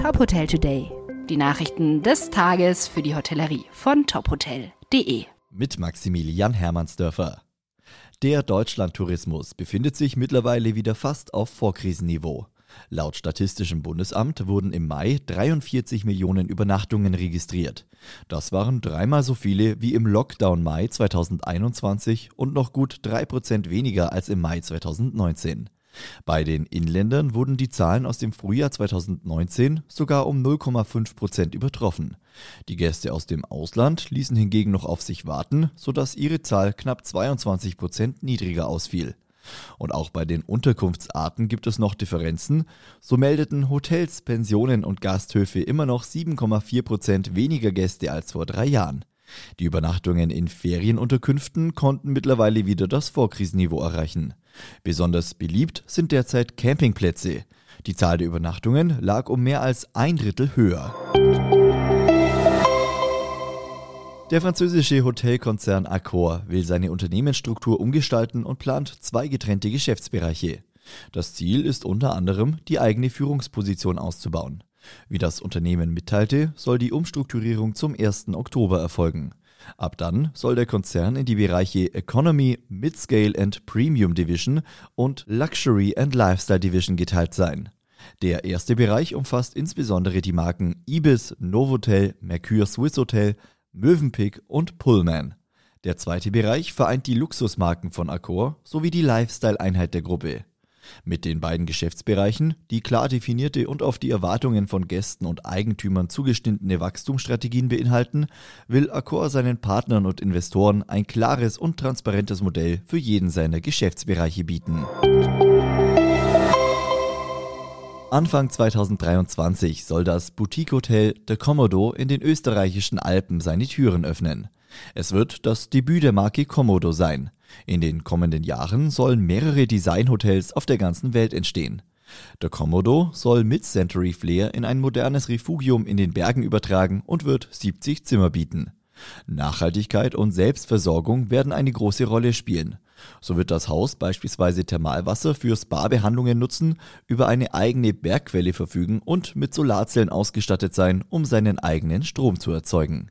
Top Hotel Today. Die Nachrichten des Tages für die Hotellerie von tophotel.de. Mit Maximilian Hermannsdörfer. Der Deutschlandtourismus befindet sich mittlerweile wieder fast auf Vorkrisenniveau. Laut Statistischem Bundesamt wurden im Mai 43 Millionen Übernachtungen registriert. Das waren dreimal so viele wie im Lockdown Mai 2021 und noch gut drei Prozent weniger als im Mai 2019. Bei den Inländern wurden die Zahlen aus dem Frühjahr 2019 sogar um 0,5 Prozent übertroffen. Die Gäste aus dem Ausland ließen hingegen noch auf sich warten, sodass ihre Zahl knapp 22 Prozent niedriger ausfiel. Und auch bei den Unterkunftsarten gibt es noch Differenzen. So meldeten Hotels, Pensionen und Gasthöfe immer noch 7,4 Prozent weniger Gäste als vor drei Jahren. Die Übernachtungen in Ferienunterkünften konnten mittlerweile wieder das Vorkrisenniveau erreichen. Besonders beliebt sind derzeit Campingplätze. Die Zahl der Übernachtungen lag um mehr als ein Drittel höher. Der französische Hotelkonzern Accor will seine Unternehmensstruktur umgestalten und plant zwei getrennte Geschäftsbereiche. Das Ziel ist unter anderem, die eigene Führungsposition auszubauen. Wie das Unternehmen mitteilte, soll die Umstrukturierung zum 1. Oktober erfolgen. Ab dann soll der Konzern in die Bereiche Economy, Midscale and Premium Division und Luxury and Lifestyle Division geteilt sein. Der erste Bereich umfasst insbesondere die Marken Ibis, Novotel, Mercure Swiss Hotel, Mövenpick und Pullman. Der zweite Bereich vereint die Luxusmarken von Accor sowie die Lifestyle-Einheit der Gruppe. Mit den beiden Geschäftsbereichen, die klar definierte und auf die Erwartungen von Gästen und Eigentümern zugeschnittene Wachstumsstrategien beinhalten, will Accor seinen Partnern und Investoren ein klares und transparentes Modell für jeden seiner Geschäftsbereiche bieten. Anfang 2023 soll das Boutique-Hotel The Komodo in den österreichischen Alpen seine Türen öffnen. Es wird das Debüt der Marke Komodo sein. In den kommenden Jahren sollen mehrere Designhotels auf der ganzen Welt entstehen. Der Komodo soll mit Century Flair in ein modernes Refugium in den Bergen übertragen und wird 70 Zimmer bieten. Nachhaltigkeit und Selbstversorgung werden eine große Rolle spielen. So wird das Haus beispielsweise Thermalwasser für Spa-Behandlungen nutzen, über eine eigene Bergquelle verfügen und mit Solarzellen ausgestattet sein, um seinen eigenen Strom zu erzeugen.